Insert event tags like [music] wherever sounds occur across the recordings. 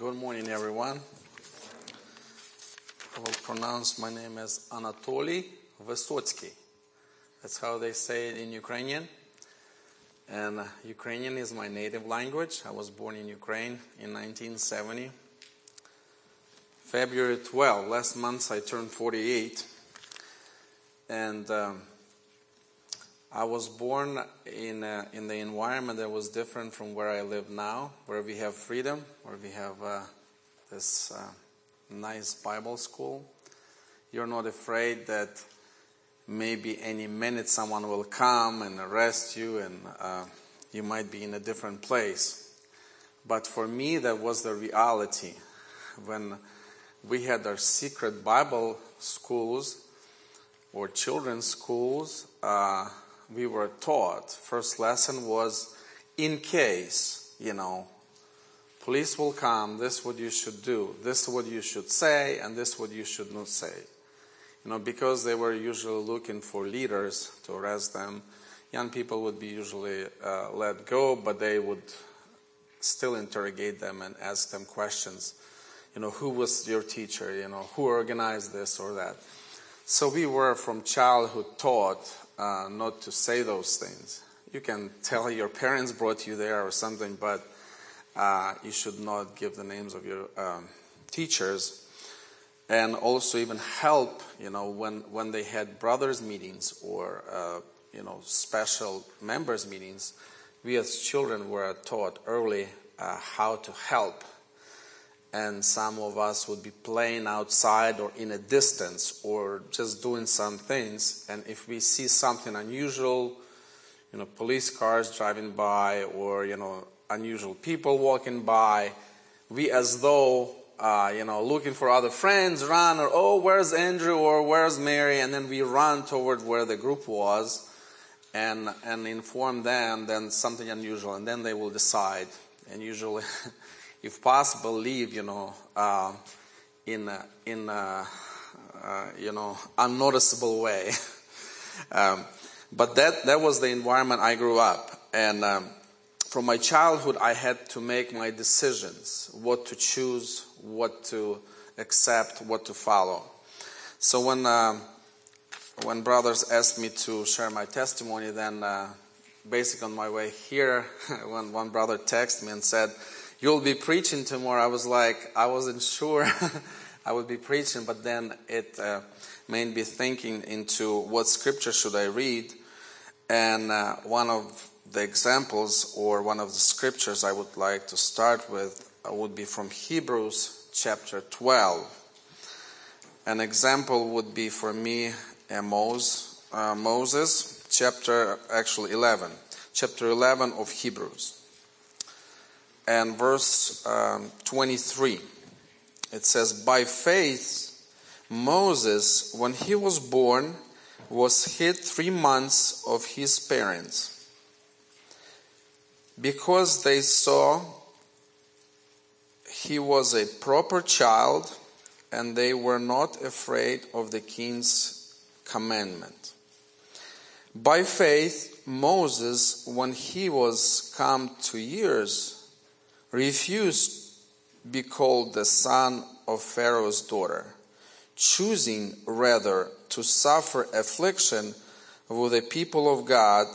Good morning, everyone. I will pronounce my name as Anatoly Vysotsky. That's how they say it in Ukrainian. And Ukrainian is my native language. I was born in Ukraine in 1970. February 12, last month I turned 48. And um, I was born in, uh, in the environment that was different from where I live now, where we have freedom, where we have uh, this uh, nice Bible school. You're not afraid that maybe any minute someone will come and arrest you and uh, you might be in a different place. But for me, that was the reality. When we had our secret Bible schools or children's schools, uh, we were taught. First lesson was in case, you know, police will come, this is what you should do, this is what you should say, and this is what you should not say. You know, because they were usually looking for leaders to arrest them, young people would be usually uh, let go, but they would still interrogate them and ask them questions. You know, who was your teacher? You know, who organized this or that? So we were from childhood taught uh, not to say those things. You can tell your parents brought you there or something, but uh, you should not give the names of your um, teachers. And also even help, you know, when, when they had brothers meetings or, uh, you know, special members meetings, we as children were taught early uh, how to help and some of us would be playing outside or in a distance or just doing some things. And if we see something unusual you know police cars driving by or you know unusual people walking by we as though uh, you know looking for other friends run or oh where's andrew or where's mary? And then we run toward where the group was and and inform them then something unusual and then they will decide. And usually [laughs] if possible, leave, you know, uh, in a, in a, uh, you know unnoticeable way. [laughs] um, but that that was the environment I grew up, and um, from my childhood, I had to make my decisions: what to choose, what to accept, what to follow. So when um, when brothers asked me to share my testimony, then uh, basically on my way here, [laughs] when one brother texted me and said you'll be preaching tomorrow. I was like, I wasn't sure [laughs] I would be preaching, but then it uh, made me thinking into what scripture should I read. And uh, one of the examples or one of the scriptures I would like to start with uh, would be from Hebrews chapter 12. An example would be for me uh, Moses, uh, Moses chapter actually 11, chapter 11 of Hebrews and verse um, 23. It says, By faith, Moses, when he was born, was hid three months of his parents because they saw he was a proper child and they were not afraid of the king's commandment. By faith, Moses, when he was come to years, refused be called the son of Pharaoh's daughter, choosing rather to suffer affliction with the people of God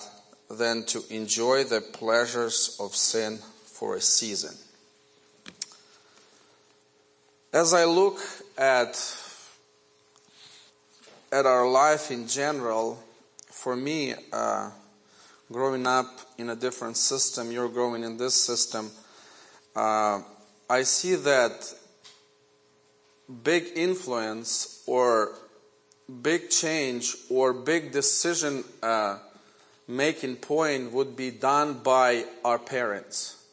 than to enjoy the pleasures of sin for a season. As I look at at our life in general, for me, uh, growing up in a different system, you're growing in this system uh, I see that big influence or big change or big decision uh, making point would be done by our parents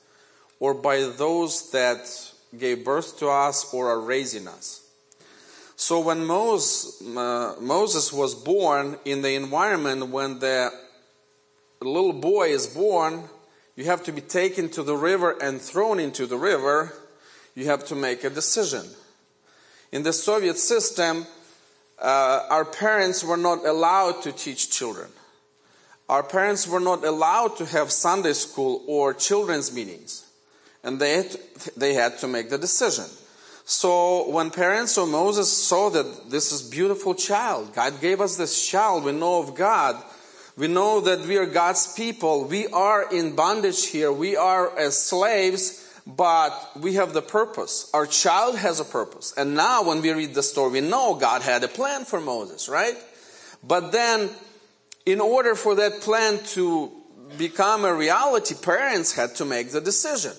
or by those that gave birth to us or are raising us. So when Moses, uh, Moses was born in the environment when the little boy is born, you have to be taken to the river and thrown into the river. You have to make a decision. In the Soviet system, uh, our parents were not allowed to teach children. Our parents were not allowed to have Sunday school or children's meetings. and they had, to, they had to make the decision. So when parents of Moses saw that this is beautiful child, God gave us this child, we know of God, we know that we are God's people, we are in bondage here, we are as slaves, but we have the purpose. Our child has a purpose. And now when we read the story, we know God had a plan for Moses, right? But then, in order for that plan to become a reality, parents had to make the decision.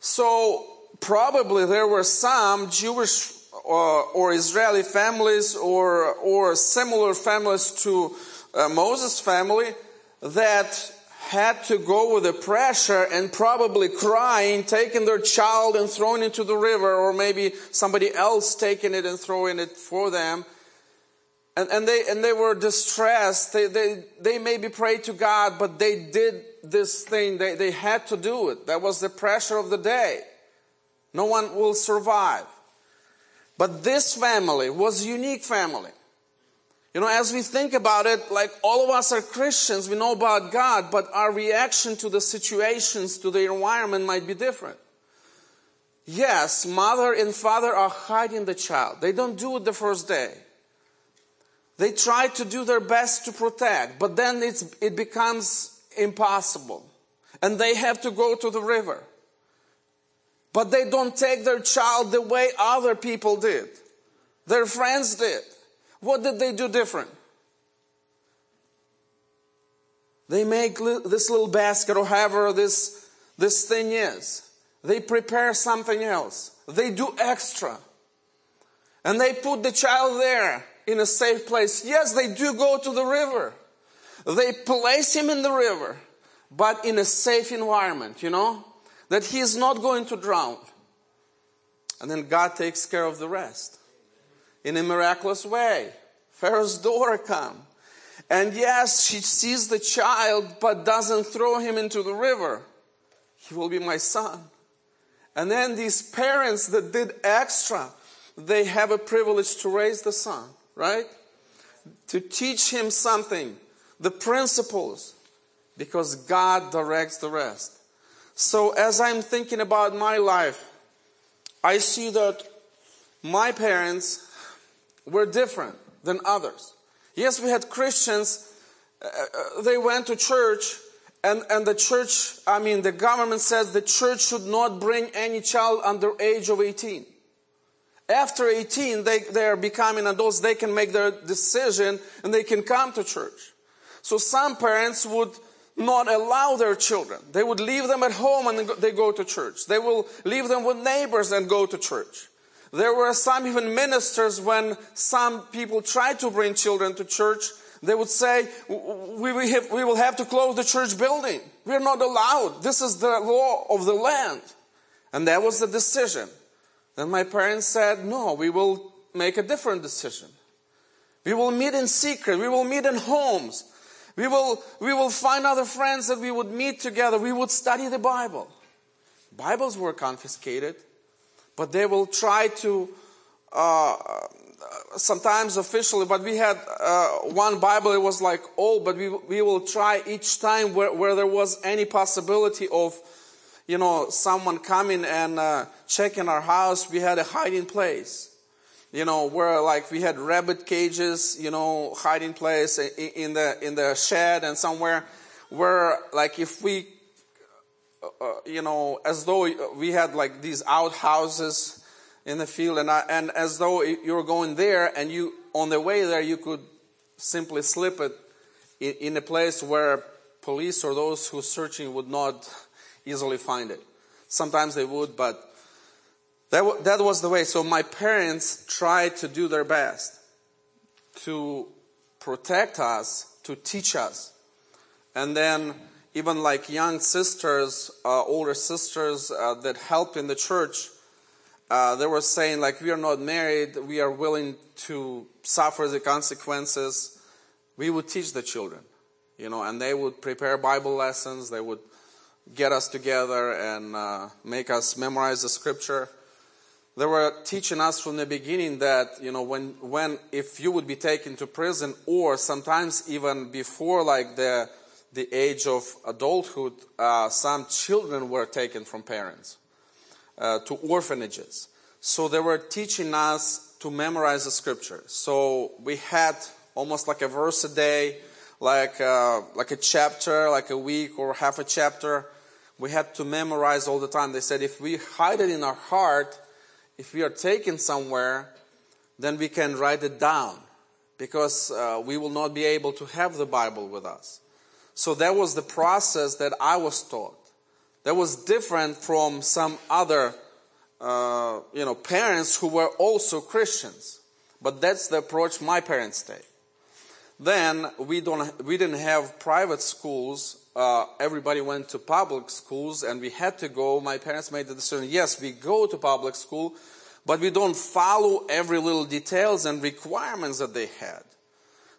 So probably there were some Jewish or, uh, or Israeli families or, or similar families to uh, Moses' family that had to go with the pressure and probably crying, taking their child and throwing into the river, or maybe somebody else taking it and throwing it for them. And, and they and they were distressed. They, they they maybe prayed to God, but they did this thing. They, they had to do it. That was the pressure of the day. No one will survive. But this family was a unique family. You know, as we think about it, like all of us are Christians, we know about God, but our reaction to the situations, to the environment might be different. Yes, mother and father are hiding the child. They don't do it the first day. They try to do their best to protect, but then it becomes impossible. And they have to go to the river. But they don't take their child the way other people did. Their friends did. What did they do different? They make this little basket or however this, this thing is. They prepare something else. They do extra. And they put the child there in a safe place. Yes, they do go to the river. They place him in the river, but in a safe environment, you know, that he is not going to drown. And then God takes care of the rest in a miraculous way. Pharaoh's daughter come. And yes, she sees the child, but doesn't throw him into the river. He will be my son. And then these parents that did extra, they have a privilege to raise the son, right? To teach him something, the principles, because God directs the rest. So as I'm thinking about my life, I see that my parents were different than others. Yes, we had Christians, uh, uh, they went to church, and, and the church, I mean, the government says the church should not bring any child under age of 18. After 18, they, they are becoming adults, they can make their decision and they can come to church. So some parents would not allow their children. They would leave them at home and they go to church. They will leave them with neighbors and go to church. There were some even ministers when some people tried to bring children to church, they would say, we, we, have, we will have to close the church building. We're not allowed. This is the law of the land. And that was the decision. Then my parents said, no, we will make a different decision. We will meet in secret. We will meet in homes. We will, we will find other friends that we would meet together. We would study the Bible. Bibles were confiscated, but they will try to, uh, sometimes officially, but we had uh, one Bible, it was like old, but we, we will try each time where, where there was any possibility of, you know, someone coming and uh, checking our house, we had a hiding place. You know, where like we had rabbit cages, you know, hiding place in the in the shed and somewhere where like if we, uh, uh, you know, as though we had like these outhouses in the field, and I, and as though you were going there, and you on the way there you could simply slip it in, in a place where police or those who searching would not easily find it. Sometimes they would, but that, that was the way. So my parents tried to do their best to protect us, to teach us. And then even like young sisters, uh, older sisters uh, that help in the church, uh, they were saying like, we are not married, we are willing to suffer the consequences. We would teach the children, you know, and they would prepare Bible lessons. They would get us together and uh, make us memorize the scripture they were teaching us from the beginning that you know when when if you would be taken to prison or sometimes even before like the the age of adulthood, uh, some children were taken from parents uh, to orphanages. So they were teaching us to memorize the scripture. So we had almost like a verse a day, like uh, like a chapter, like a week or half a chapter. We had to memorize all the time. They said if we hide it in our heart, if we are taken somewhere, then we can write it down because uh, we will not be able to have the Bible with us. So that was the process that I was taught. That was different from some other, uh, you know, parents who were also Christians. But that's the approach my parents take. Then we don't, we didn't have private schools. Uh, everybody went to public schools, and we had to go. My parents made the decision: yes, we go to public school, but we don't follow every little details and requirements that they had.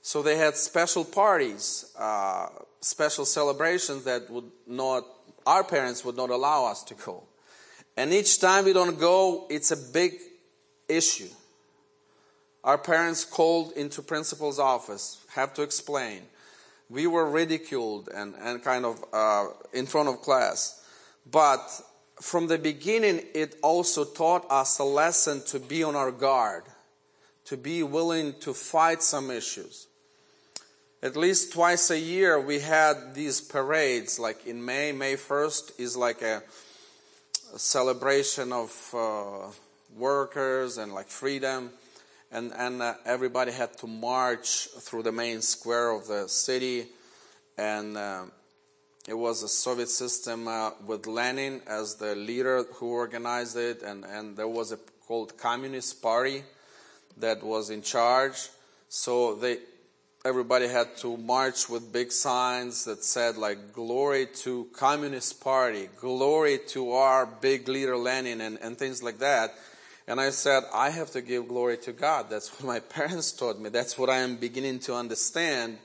So they had special parties, uh, special celebrations that would not, our parents would not allow us to go. And each time we don't go, it's a big issue. Our parents called into principal's office, have to explain. We were ridiculed and, and kind of uh, in front of class. But from the beginning, it also taught us a lesson to be on our guard, to be willing to fight some issues at least twice a year we had these parades. Like in may may 1st is like a, a celebration of uh, workers and like freedom. And and uh, everybody had to march through the main square of the city. And uh, it was a soviet system uh, with lenin as the leader who organized it. And and there was a called communist party that was in charge. So they everybody had to march with big signs that said like glory to communist party glory to our big leader lenin and, and things like that. And i said i have to give glory to god. That's what my [laughs] parents taught me. That's what i am beginning to understand.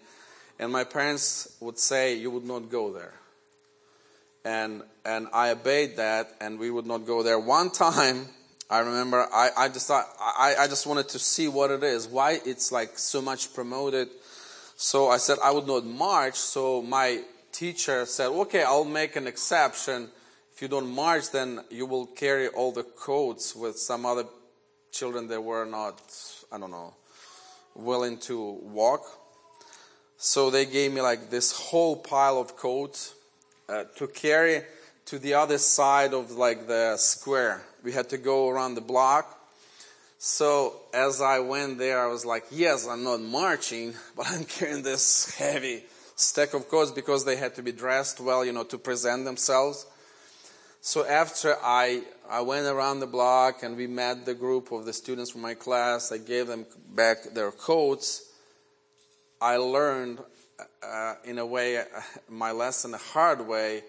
And my parents would say you would not go there. And and i obeyed that and we would not go there. One time I remember I, I just thought I, I just wanted to see what it is, why it's like so much promoted so I said I would not march. So my teacher said, okay, I'll make an exception. If you don't march, then you will carry all the coats with some other children that were not, I don't know, willing to walk. So they gave me like this whole pile of coats uh, to carry to the other side of like the square. We had to go around the block so as I went there, I was like, yes, I'm not marching, [laughs] but I'm carrying this heavy stack of coats because they had to be dressed well, you know, to present themselves. So after I, I went around the block and we met the group of the students from my class, I gave them back their coats. I learned, uh, in a way, uh, [laughs] my lesson a hard way.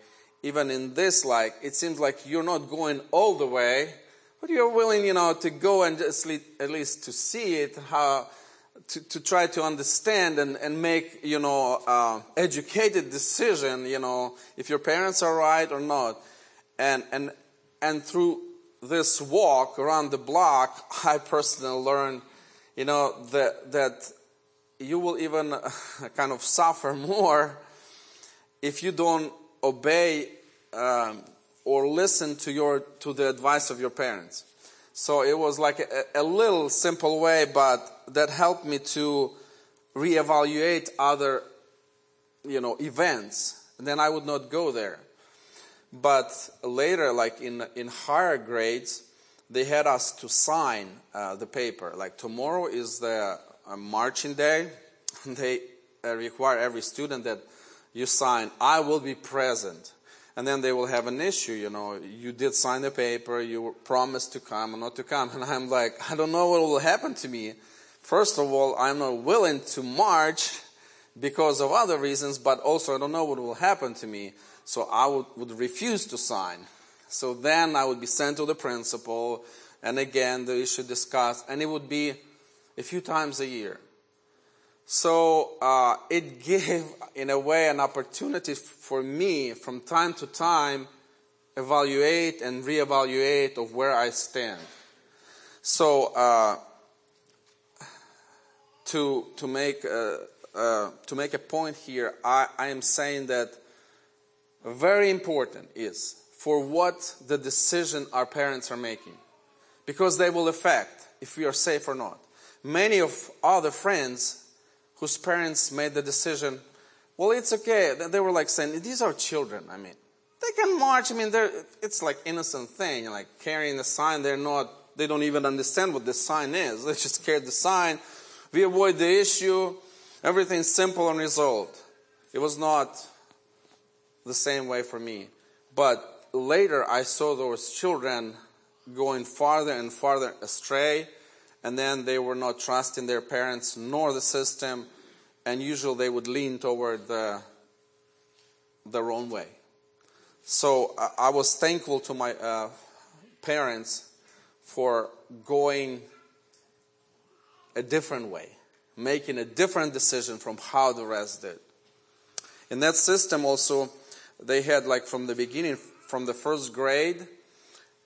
Even in this, like, it seems like you're not going all the way, but you're willing, you know, to go and just at least to see it, how, to, to try to understand and, and make, you know, uh, educated decision, you know, if your parents are right or not. And, and, and through this walk around the block, [laughs] I personally learned, you know, that, that you will even [laughs] kind of suffer [laughs] more if you don't obey um, or listen to your to the advice of your parents. So it was like a, a little simple way, but that helped me to reevaluate other, you know, events. And then I would not go there. But later, like in in higher grades, they had us to sign uh, the paper. Like tomorrow is the uh, marching day. [laughs] They uh, require every student that you sign. I will be present and then they will have an issue. You know, you did sign the paper, you promised to come or not to come, [laughs] and I'm like, I don't know what will happen to me. First of all, I'm not willing to march because of other reasons, but also I don't know what will happen to me. So I would, would refuse to sign. So then I would be sent to the principal, and again the issue discussed, and it would be a few times a year. So uh, it [laughs] gave, in a way, an opportunity for me from time to time evaluate and reevaluate of where I stand. So uh, to to make a, uh, to make a point here, I, I am saying that very important is for what the decision our parents are making, because they will affect if we are safe or not. Many of other friends whose parents made the decision, well, it's okay. They were like saying, these are children. I mean, they can march. I mean, it's like innocent thing, like carrying a sign. They're not, they don't even understand what the sign is. [laughs] They just carry the sign. We avoid the issue. Everything's simple and resolved. It was not the same way for me. But later I saw those children going farther and farther astray, and then they were not trusting their parents nor the system, and usually they would lean toward the, the wrong way. So I was thankful to my uh, parents for going a different way, making a different decision from how the rest did. In that system, also, they had like from the beginning, from the first grade,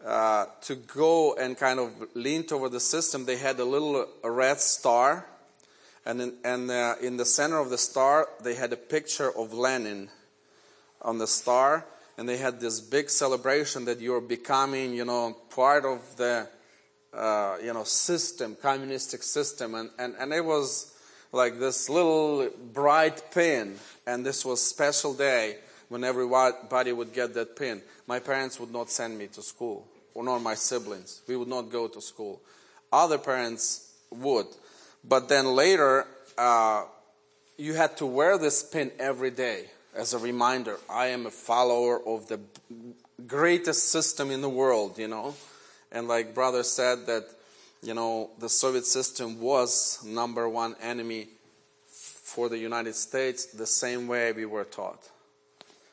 uh, to go and kind of lean toward the system, they had a little red star, and in, and uh, in the center of the star, they had a picture of Lenin on the star and they had this big celebration that you're becoming, you know, part of the, uh, you know, system, communistic system, and, and, and it was like this little bright pin, and this was special day when everybody would get that pin. My parents would not send me to school, nor my siblings. We would not go to school. Other parents would, but then later, uh, you had to wear this pin every day as a reminder I am a follower of the greatest system in the world, you know. And like brother said that, you know, the Soviet system was number one enemy for the United States the same way we were taught.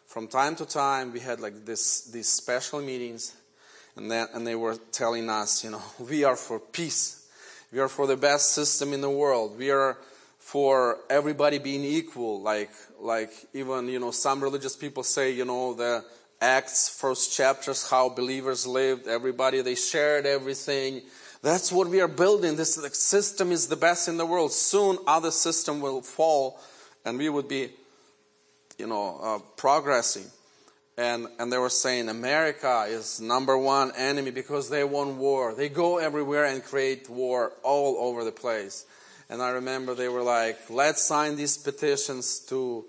From time to time we had like this these special meetings and and they were telling us, you know, [laughs] we are for peace. We are for the best system in the world. We are for everybody being equal. Like like even you know some religious people say you know the acts first chapters how believers lived. Everybody they shared everything. That's what we are building. This system is the best in the world. Soon other system will fall and we would be you know uh, progressing and and they were saying america is number one enemy because they won war they go everywhere and create war all over the place and I remember they were like, let's sign these petitions to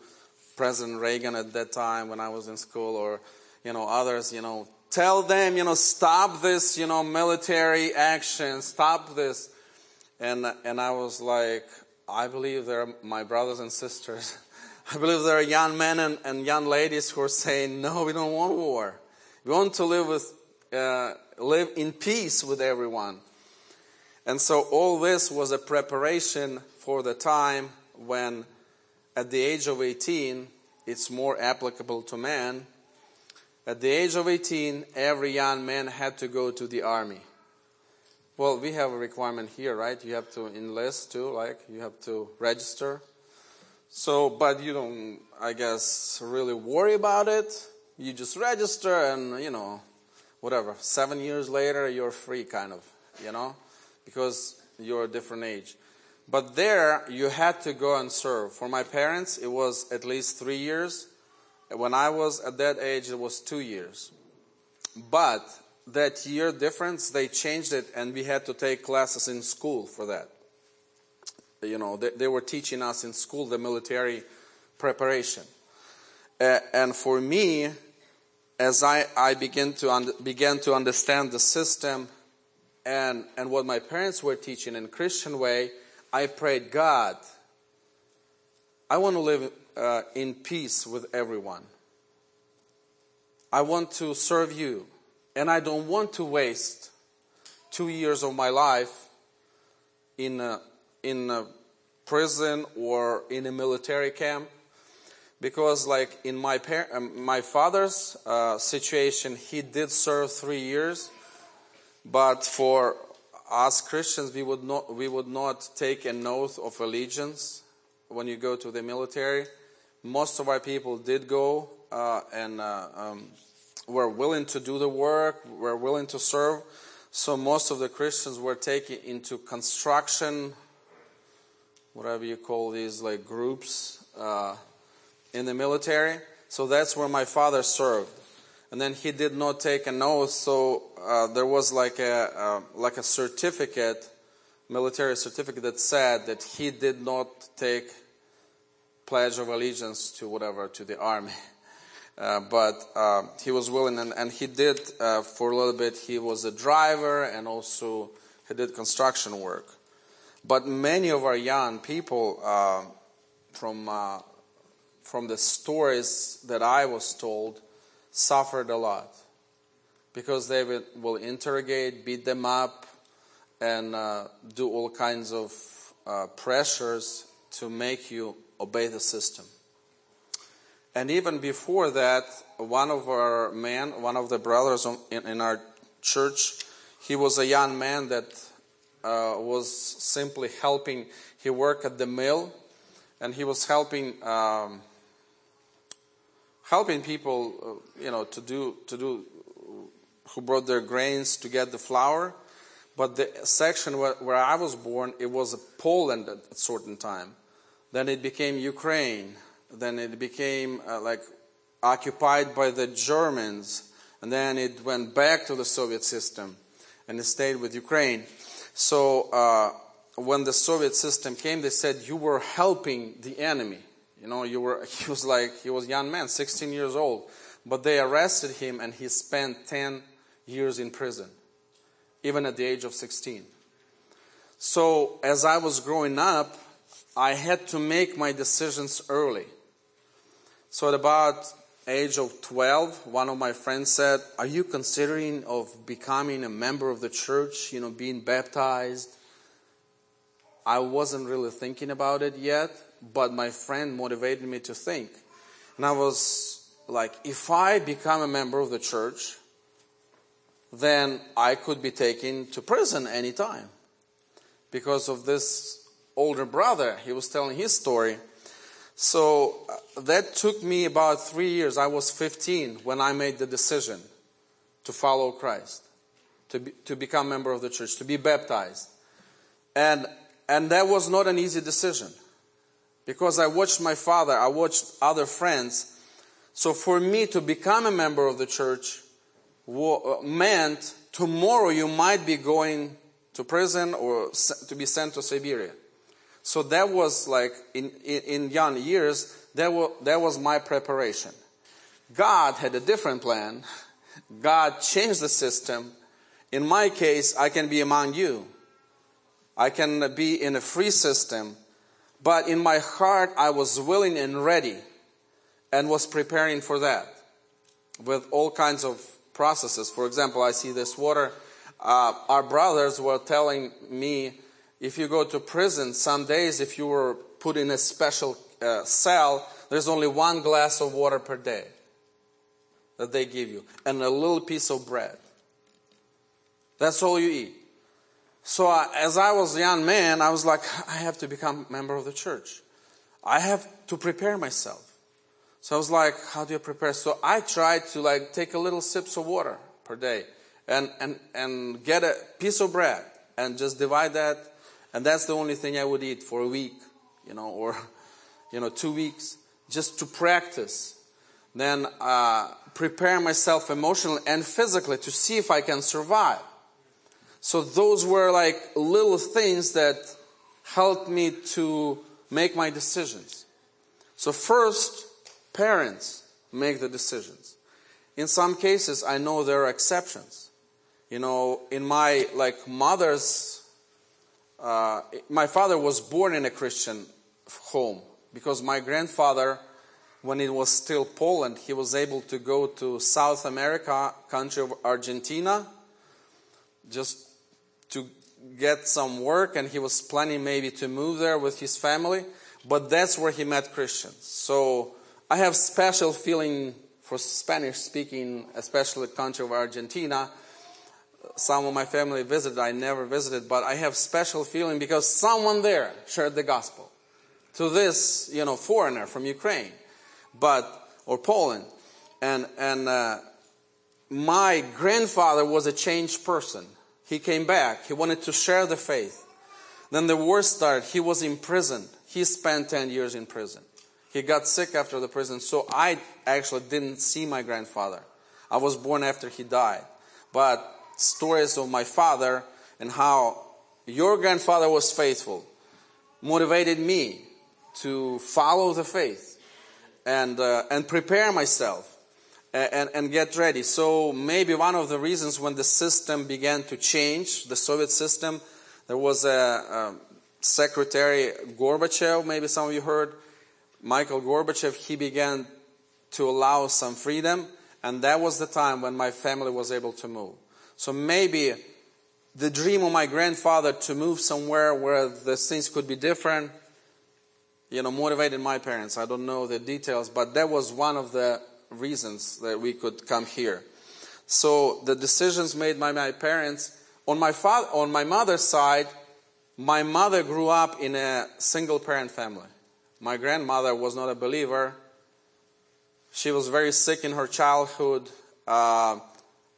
President Reagan at that time when I was in school or, you know, others, you know, tell them, you know, stop this, you know, military action, stop this. And, and I was like, I believe they're my brothers and sisters. [laughs] I believe there are young men and, and young ladies who are saying, no, we don't want war. We want to live with, uh, live in peace with everyone. And so all this was a preparation for the time when, at the age of 18, it's more applicable to men. At the age of 18, every young man had to go to the army. Well, we have a requirement here, right? You have to enlist too, like you have to register. So, but you don't, I guess, really worry about it. You just register and, you know, whatever. Seven years later, you're free, kind of, you know? because you're a different age. But there, you had to go and serve. For my parents, it was at least three years. When I was at that age, it was two years. But that year difference, they changed it, and we had to take classes in school for that. You know, they, they were teaching us in school the military preparation. Uh, and for me, as I, I began, to un- began to understand the system and, and what my parents were teaching in Christian way, I prayed, God, I want to live uh, in peace with everyone. I want to serve you. And I don't want to waste two years of my life in a, in a prison or in a military camp. Because, like in my par- um, my father's uh, situation, he did serve three years, but for us Christians, we would not, we would not take an oath of allegiance when you go to the military. Most of our people did go uh, and uh, um, were willing to do the work, were willing to serve. So most of the Christians were taken into construction whatever you call these, like groups uh, in the military. So that's where my father served. And then he did not take an oath, so uh, there was like a uh, like a certificate, military certificate that said that he did not take pledge of allegiance to whatever to the army. [laughs] Uh, but uh, he was willing, and, and he did uh, for a little bit. He was a driver, and also he did construction work. But many of our young people, uh, from uh, from the stories that I was told, suffered a lot because they will interrogate, beat them up, and uh, do all kinds of pressures to make you obey the system. And even before that, one of our men, one of the brothers in, in our church, he was a young man that uh, was simply helping. He worked at the mill, and he was helping um, helping people, uh, you know, to do to do who brought their grains to get the flour. But the section where, where I was born, it was Poland at a certain time. Then it became Ukraine then it became uh, like occupied by the Germans, and then it went back to the Soviet system, and it stayed with Ukraine. So uh, when the Soviet system came, they said you were helping the enemy. You know, you were. [laughs] He was like he was a young man, 16 years old, but they arrested him, and he spent 10 years in prison, even at the age of 16. So as I was growing up, I had to make my decisions early. So at about age of 12, one of my friends said, "Are you considering of becoming a member of the church, you know, being baptized?" I wasn't really thinking about it yet, but my friend motivated me to think. And I was like, if I become a member of the church, then I could be taken to prison anytime. Because of this older brother, he was telling his story. So uh, that took me about three years. I was 15 when I made the decision to follow Christ, to, be, to become a member of the church, to be baptized. And, and that was not an easy decision because I watched my father, I watched other friends. So for me to become a member of the church uh, meant tomorrow you might be going to prison or to be sent to Siberia. So that was like in, in, in young years, that was, that was my preparation. God had a different plan. [laughs] God changed the system. In my case, I can be among you. I can be in a free system. But in my heart, I was willing and ready and was preparing for that with all kinds of processes. For example, I see this water. Uh, our brothers were telling me if you go to prison, some days, if you were put in a special uh, cell, there's only one glass of water per day that they give you, and a little piece of bread. That's all you eat. So, uh, as I was a young man, I was like, I have to become a member of the church. I have to prepare myself. So I was like, how do you prepare? So I tried to like take a little sips of water per day and, and, and get a piece of bread and just divide that and that's the only thing I would eat for a week, you know, or, [laughs] you know, two weeks, just to practice. Then uh, prepare myself emotionally and physically to see if I can survive. So those were like little things that helped me to make my decisions. So first, parents make the decisions. In some cases, I know there are exceptions. You know, in my like mother's uh, my father was born in a Christian home because my grandfather, when it was still Poland, he was able to go to South America, country of Argentina, just to get some work, and he was planning maybe to move there with his family. But that's where he met Christians. So I have special feeling for Spanish-speaking, especially country of Argentina some of my family visited, I never visited, but I have special feeling because someone there shared the gospel to this, you know, foreigner from Ukraine, but or Poland, and and uh, my grandfather was a changed person. He came back. He wanted to share the faith. Then the war started. He was imprisoned. He spent 10 years in prison. He got sick after the prison, so I actually didn't see my grandfather. I was born after he died. But stories of my father and how your grandfather was faithful motivated me to follow the faith and, uh, and prepare myself and, and get ready. So maybe one of the reasons when the system began to change, the Soviet system, there was a, a secretary Gorbachev, maybe some of you heard, Michael Gorbachev, he began to allow some freedom, and that was the time when my family was able to move. So maybe the dream of my grandfather to move somewhere where the things could be different, you know, motivated my parents. I don't know the details, but that was one of the reasons that we could come here. So the decisions made by my parents, on my father, on my mother's side, my mother grew up in a single parent family. My grandmother was not a believer. She was very sick in her childhood, uh,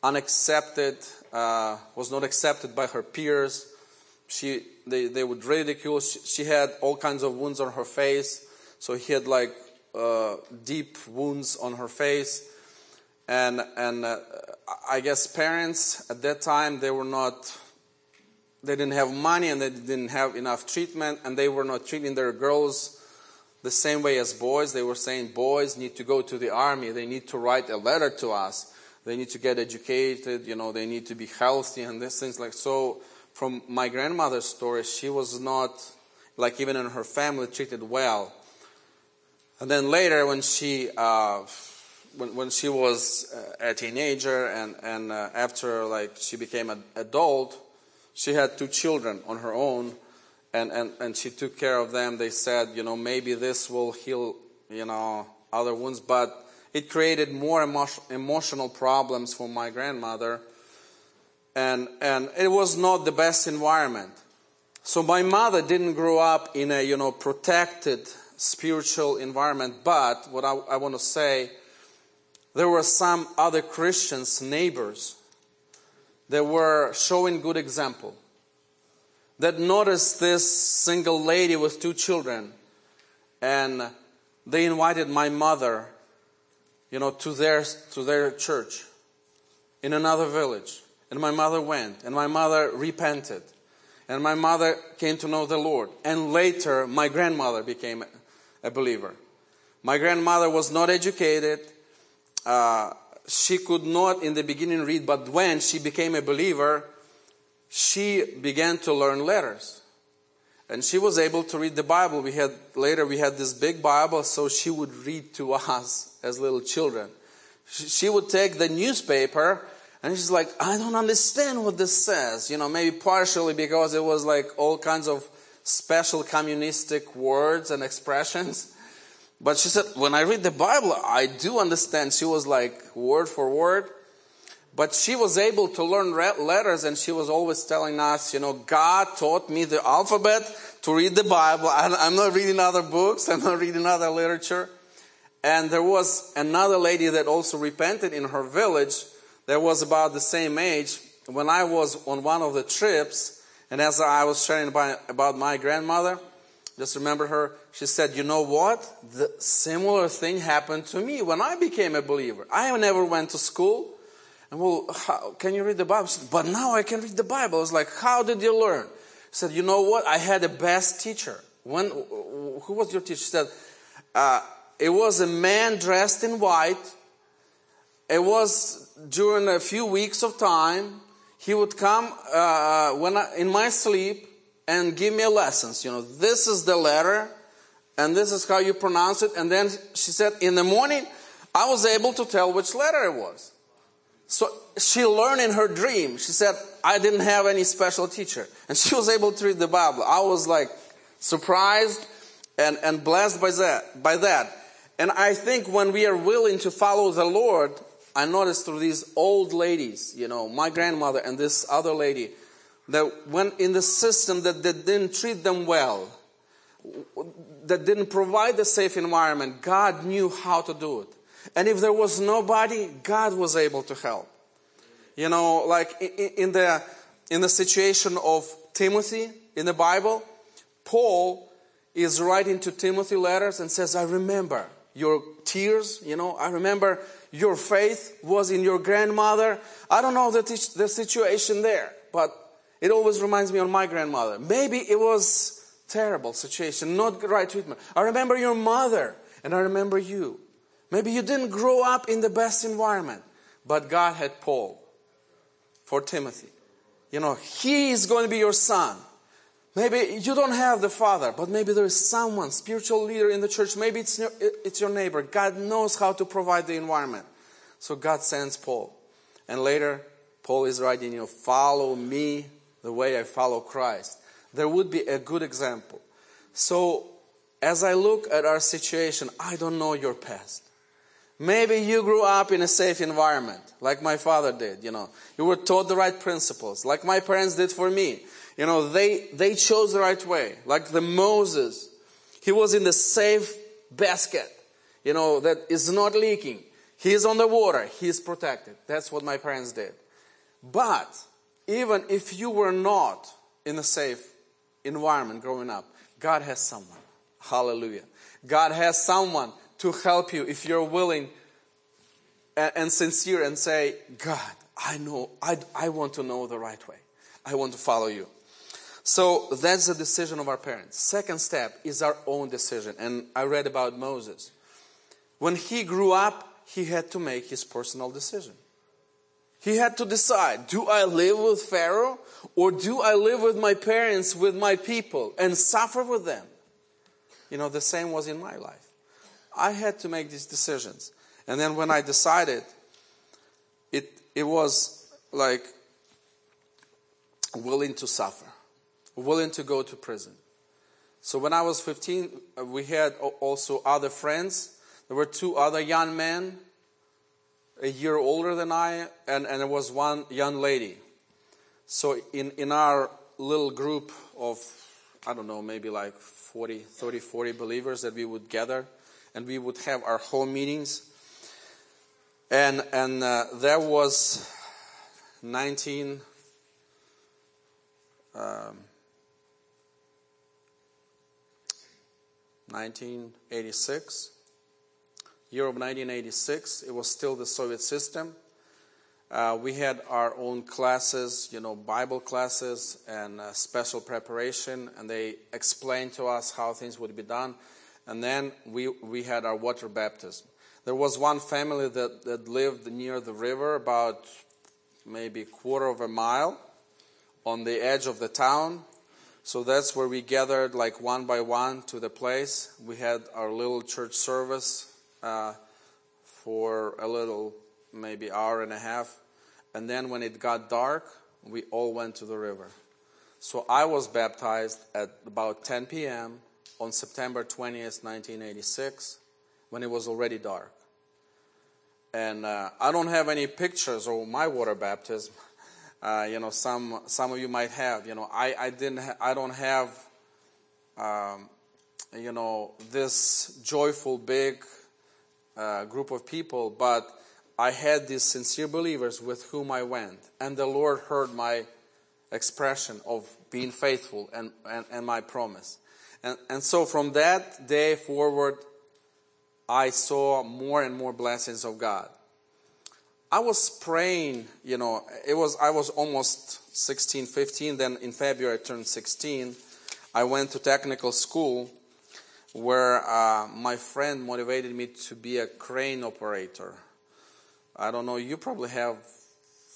unaccepted, uh, was not accepted by her peers. She, they, they would ridicule. She, she had all kinds of wounds on her face. So he had like uh, deep wounds on her face. And, and uh, I guess parents at that time, they were not, they didn't have money and they didn't have enough treatment and they were not treating their girls the same way as boys. They were saying boys need to go to the army. They need to write a letter to us. They need to get educated. You know, they need to be healthy and these things like so. From my grandmother's story, she was not like even in her family treated well. And then later, when she uh, when, when she was a teenager and and uh, after like she became an adult, she had two children on her own, and, and and she took care of them. They said, you know, maybe this will heal, you know, other wounds, but it created more emo- emotional problems for my grandmother, and and it was not the best environment. So my mother didn't grow up in a you know protected spiritual environment. But what I, I want to say, there were some other Christians, neighbors, that were showing good example. That noticed this single lady with two children, and they invited my mother, you know, to their to their church in another village. And my mother went, and my mother repented. And my mother came to know the Lord. And later, my grandmother became a believer. My grandmother was not educated. Uh, she could not in the beginning read, but when she became a believer, she began to learn letters. And she was able to read the Bible. We had later we had this big Bible, so she would read to [laughs] us as little children. She would take the newspaper and she's like, I don't understand what this says. You know, maybe partially because it was like all kinds of special communistic words and expressions. But she said, when I read the Bible, I do understand. She was like word for word. But she was able to learn letters and she was always telling us, you know, God taught me the alphabet to read the Bible. I'm not reading other books. I'm not reading other literature. And there was another lady that also repented in her village that was about the same age. When I was on one of the trips, and as I was sharing about my grandmother, just remember her, she said, You know what? The similar thing happened to me when I became a believer. I never went to school. And well, how, can you read the Bible? Said, but now I can read the Bible. I was like, How did you learn? She said, You know what? I had a best teacher. When, who was your teacher? She said, uh, It was a man dressed in white. It was during a few weeks of time he would come uh, when I, in my sleep and give me lessons. You know, this is the letter, and this is how you pronounce it. And then she said, in the morning, I was able to tell which letter it was. So she learned in her dream. She said, I didn't have any special teacher. And she was able to read the Bible. I was like surprised and, and blessed by that, by that. And I think when we are willing to follow the Lord, I noticed through these old ladies, you know, my grandmother and this other lady, that when in the system that, that didn't treat them well, that didn't provide a safe environment, God knew how to do it. And if there was nobody, God was able to help. You know, like in the in the situation of Timothy in the Bible, Paul is writing to Timothy letters and says, I remember your tears, you know, I remember your faith was in your grandmother. I don't know the, the situation there, but it always reminds me of my grandmother. Maybe it was terrible situation, not right treatment. I remember your mother and I remember you. Maybe you didn't grow up in the best environment, but God had Paul for Timothy. You know, he is going to be your son. Maybe you don't have the father, but maybe there is someone, spiritual leader in the church. Maybe it's it's your neighbor. God knows how to provide the environment. So God sends Paul. And later, Paul is writing, you know, follow me the way I follow Christ. There would be a good example. So as I look at our situation, I don't know your past. Maybe you grew up in a safe environment, like my father did, you know. You were taught the right principles, like my parents did for me. You know, they, they chose the right way. Like the Moses, he was in the safe basket, you know, that is not leaking. He is on the water. He is protected. That's what my parents did. But even if you were not in a safe environment growing up, God has someone. Hallelujah. God has someone to help you if you're willing and, and sincere and say, God, I know, I, I want to know the right way. I want to follow you. So that's the decision of our parents. Second step is our own decision. And I read about Moses. When he grew up, he had to make his personal decision. He had to decide, do I live with Pharaoh or do I live with my parents, with my people and suffer with them? You know, the same was in my life. I had to make these decisions. And then when I decided, it, it was like willing to suffer willing to go to prison. So when I was 15, uh, we had also other friends. There were two other young men, a year older than I, and, and there was one young lady. So in, in our little group of, I don't know, maybe like 40, 30, 40 believers that we would gather, and we would have our home meetings. And, and uh, there was 19, um, 1986. Year of 1986, it was still the Soviet system. Uh, we had our own classes, you know, Bible classes and uh, special preparation, and they explained to us how things would be done. And then we, we had our water baptism. There was one family that, that lived near the river, about maybe a quarter of a mile on the edge of the town. So that's where we gathered like one by one to the place. We had our little church service uh, for a little, maybe hour and a half. And then when it got dark, we all went to the river. So I was baptized at about 10 p.m. on September 20th, 1986, when it was already dark. And uh, I don't have any pictures of my water baptism. Uh, you know, some some of you might have. You know, I I didn't ha- I don't have. Um, you know this joyful big uh, group of people, but I had these sincere believers with whom I went, and the Lord heard my expression of being faithful and, and, and my promise. And, and so from that day forward, I saw more and more blessings of God. I was praying, you know, it was, I was almost 16, 15. Then in February I turned 16. I went to technical school where uh, my friend motivated me to be a crane operator. I don't know, you probably have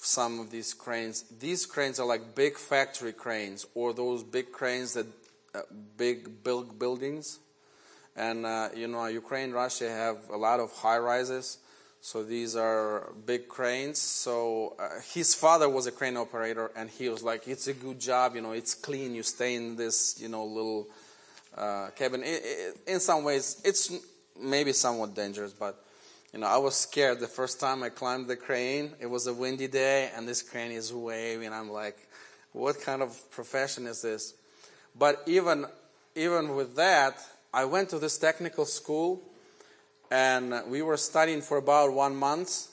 some of these cranes. These cranes are like big factory cranes or those big cranes that uh, big build buildings. And uh, you know, Ukraine, Russia have a lot of high rises. So these are big cranes. So uh, his father was a crane operator, and he was like, "It's a good job, you know. It's clean. You stay in this, you know, little uh, cabin. It, it, in some ways, it's maybe somewhat dangerous, but you know, I was scared the first time I climbed the crane. It was a windy day, and this crane is waving. I'm like, what kind of profession is this? But even even with that, I went to this technical school and we were studying for about one month.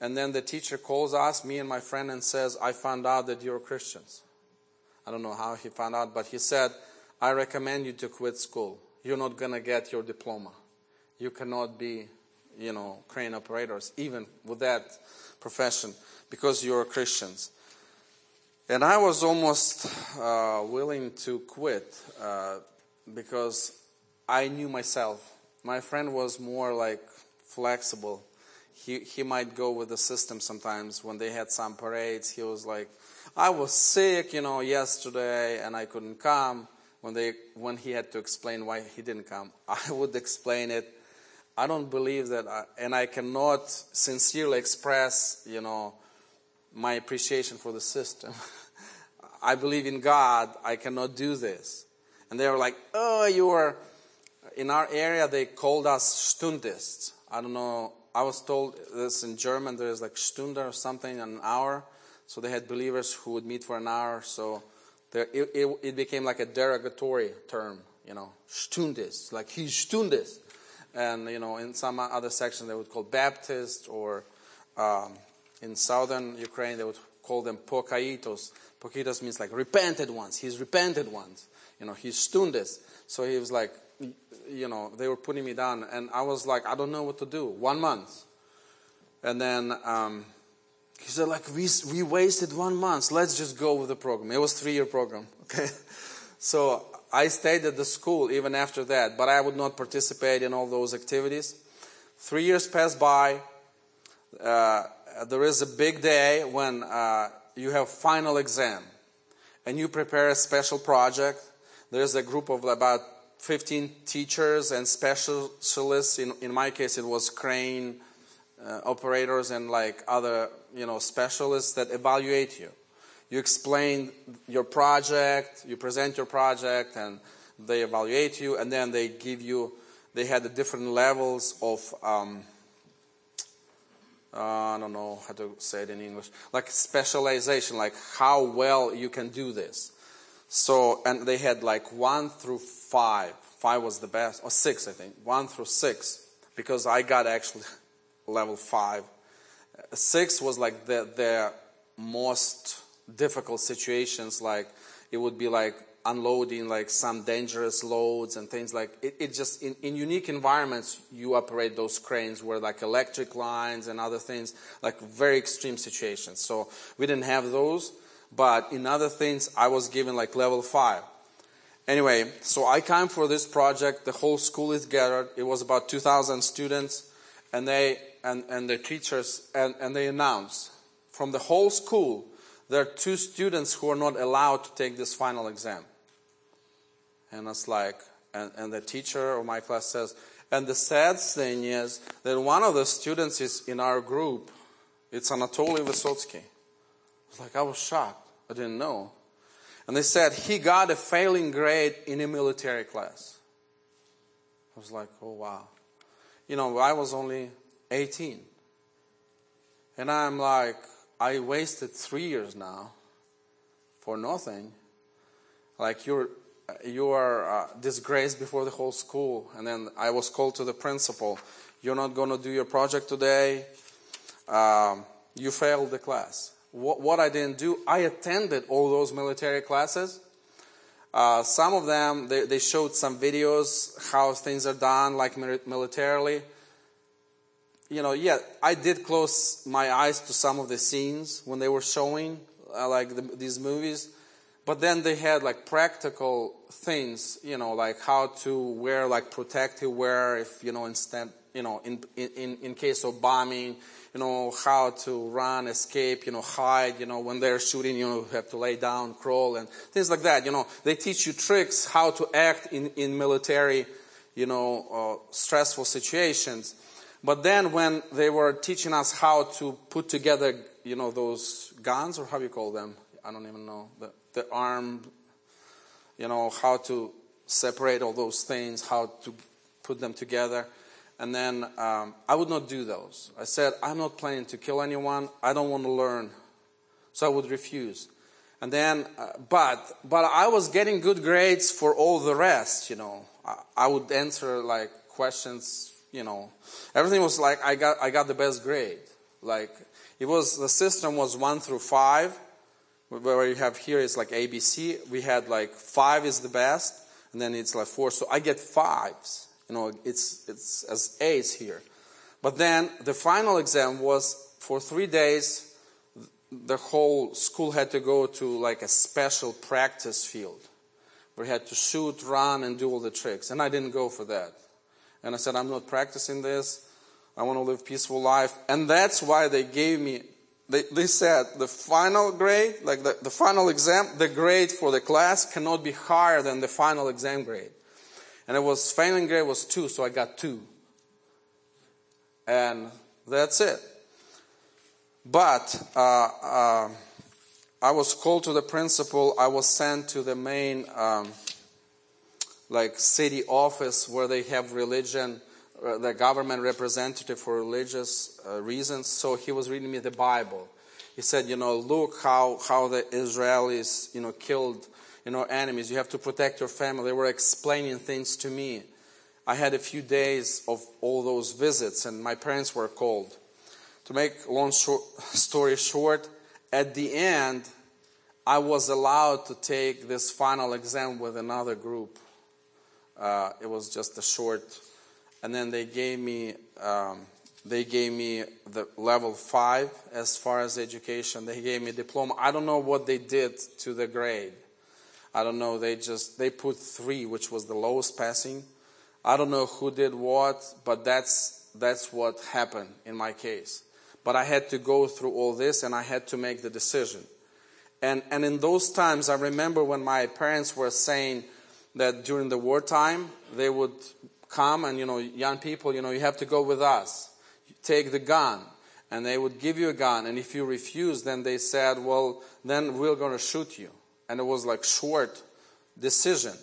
And then the teacher calls us, me and my friend, and says, I found out that you're Christians. I don't know how he found out, but he said, I recommend you to quit school. You're not going to get your diploma. You cannot be, you know, crane operators, even with that profession, because you're Christians. And I was almost uh, willing to quit uh, because I knew myself. My friend was more like flexible. He, he might go with the system sometimes. When they had some parades, he was like, I was sick, you know, yesterday and I couldn't come. When, they, when he had to explain why he didn't come, [laughs] I would explain it. I don't believe that, I, and I cannot sincerely express, you know, my appreciation for the system. [laughs] I believe in God. I cannot do this. And they were like, oh, you are, in our area, they called us Stundists. I don't know. I was told this in German, there's like Stunde or something, an hour. So they had believers who would meet for an hour. So there, it, it, it, became like a derogatory term, you know, Stundist, like he's Stundist. And, you know, in some other sections they would call Baptist or um, in southern Ukraine they would call them Pokaitos. Pokaitos means like repented ones. He's repented ones. You know, he's Stundist. So he was like, you know, they were putting me down. And I was like, I don't know what to do. One month. And then, um, he said, like, we, we wasted one month. Let's just go with the program. It was three year program. [laughs] Okay. So I stayed at the school even after that, but I would not participate in all those activities. Three years passed by. Uh, there is a big day when uh, you have final exam and you prepare a special project. There's a group of about 15 teachers and specialists. In, in my case, it was crane uh, operators and like other you know specialists that evaluate you. You explain your project, you present your project, and they evaluate you, and then they give you. They had the different levels of. Um, uh, I don't know how to say it in English, like specialization, like how well you can do this. So, and they had like one through five. Five was the best, or six, I think. One through six, because I got actually [laughs] level five. Six was like the, the most difficult situations, like it would be like unloading like some dangerous loads and things like it, it just in, in, unique environments you operate those cranes where like electric lines and other things like very extreme situations so we didn't have those but in other things i was given like level five anyway so i came for this project the whole school is gathered it was about 2000 students and they and, and the teachers, and, and they announced from the whole school, there are two students who are not allowed to take this final exam. And it's like, and, and the teacher of my class says, and the sad thing is that one of the students is in our group. It's Anatoly Vysotsky. Was like, I was shocked. I didn't know. And they said he got a failing grade in a military class. I was like, oh wow. You know, I was only 18. And I'm like, I wasted three years now for nothing. Like you're, you are uh, disgraced before the whole school. And then I was called to the principal. You're not going to do your project today. Um, you failed the class. What, what, I didn't do, I attended all those military classes. Uh, some of them, they, they, showed some videos how things are done, like militarily you know, yeah, I did close my eyes to some of the scenes when they were showing, uh, like the, these movies. But then they had like practical things, you know, like how to wear like protective wear if, you know, instead, you know, in, in, in case of bombing, you know, how to run, escape, you know, hide, you know, when they're shooting, you know, have to lay down, crawl and things like that. You know, they teach you tricks how to act in, in military, you know, uh, stressful situations. But then when they were teaching us how to put together, you know, those guns, or how you call them? I don't even know. The, the arm, you know, how to separate all those things, how to put them together. And then um, I would not do those. I said, I'm not planning to kill anyone. I don't want to learn. So I would refuse. And then, uh, but, but I was getting good grades for all the rest, you know. I, I would answer like questions you know, everything was like I got I got the best grade. Like it was the system was one through five, where you have here is like ABC. We had like five is the best, and then it's like four. So I get fives. You know, it's it's as A's here. But then the final exam was for three days. The whole school had to go to like a special practice field where we had to shoot, run, and do all the tricks. And I didn't go for that. And I said, I'm not practicing this. I want to live peaceful life. And that's why they gave me, they, they said the final grade, like the, the final exam, the grade for the class cannot be higher than the final exam grade. And it was, failing grade was two, so I got two. And that's it. But, uh, uh, I was called to the principal. I was sent to the main, um, like city office where they have religion, uh, the government representative for religious uh, reasons. So he was reading me the Bible. He said, you know, look how, how the Israelis, you know, killed, you know, enemies. You have to protect your family. They were explaining things to me. I had a few days of all those visits and my parents were called. To make long short, [laughs] story short, at the end, I was allowed to take this final exam with another group. Uh, it was just a short, and then they gave me um, they gave me the level five as far as education. They gave me diploma. I don't know what they did to the grade. I don't know. They just they put three, which was the lowest passing. I don't know who did what, but that's that's what happened in my case. But I had to go through all this, and I had to make the decision. And and in those times, I remember when my parents were saying that during the wartime, they would come and, you know, young people, you know, you have to go with us. Take the gun. And they would give you a gun. And if you refuse, then they said, well, then we're going to shoot you. And it was like short decision.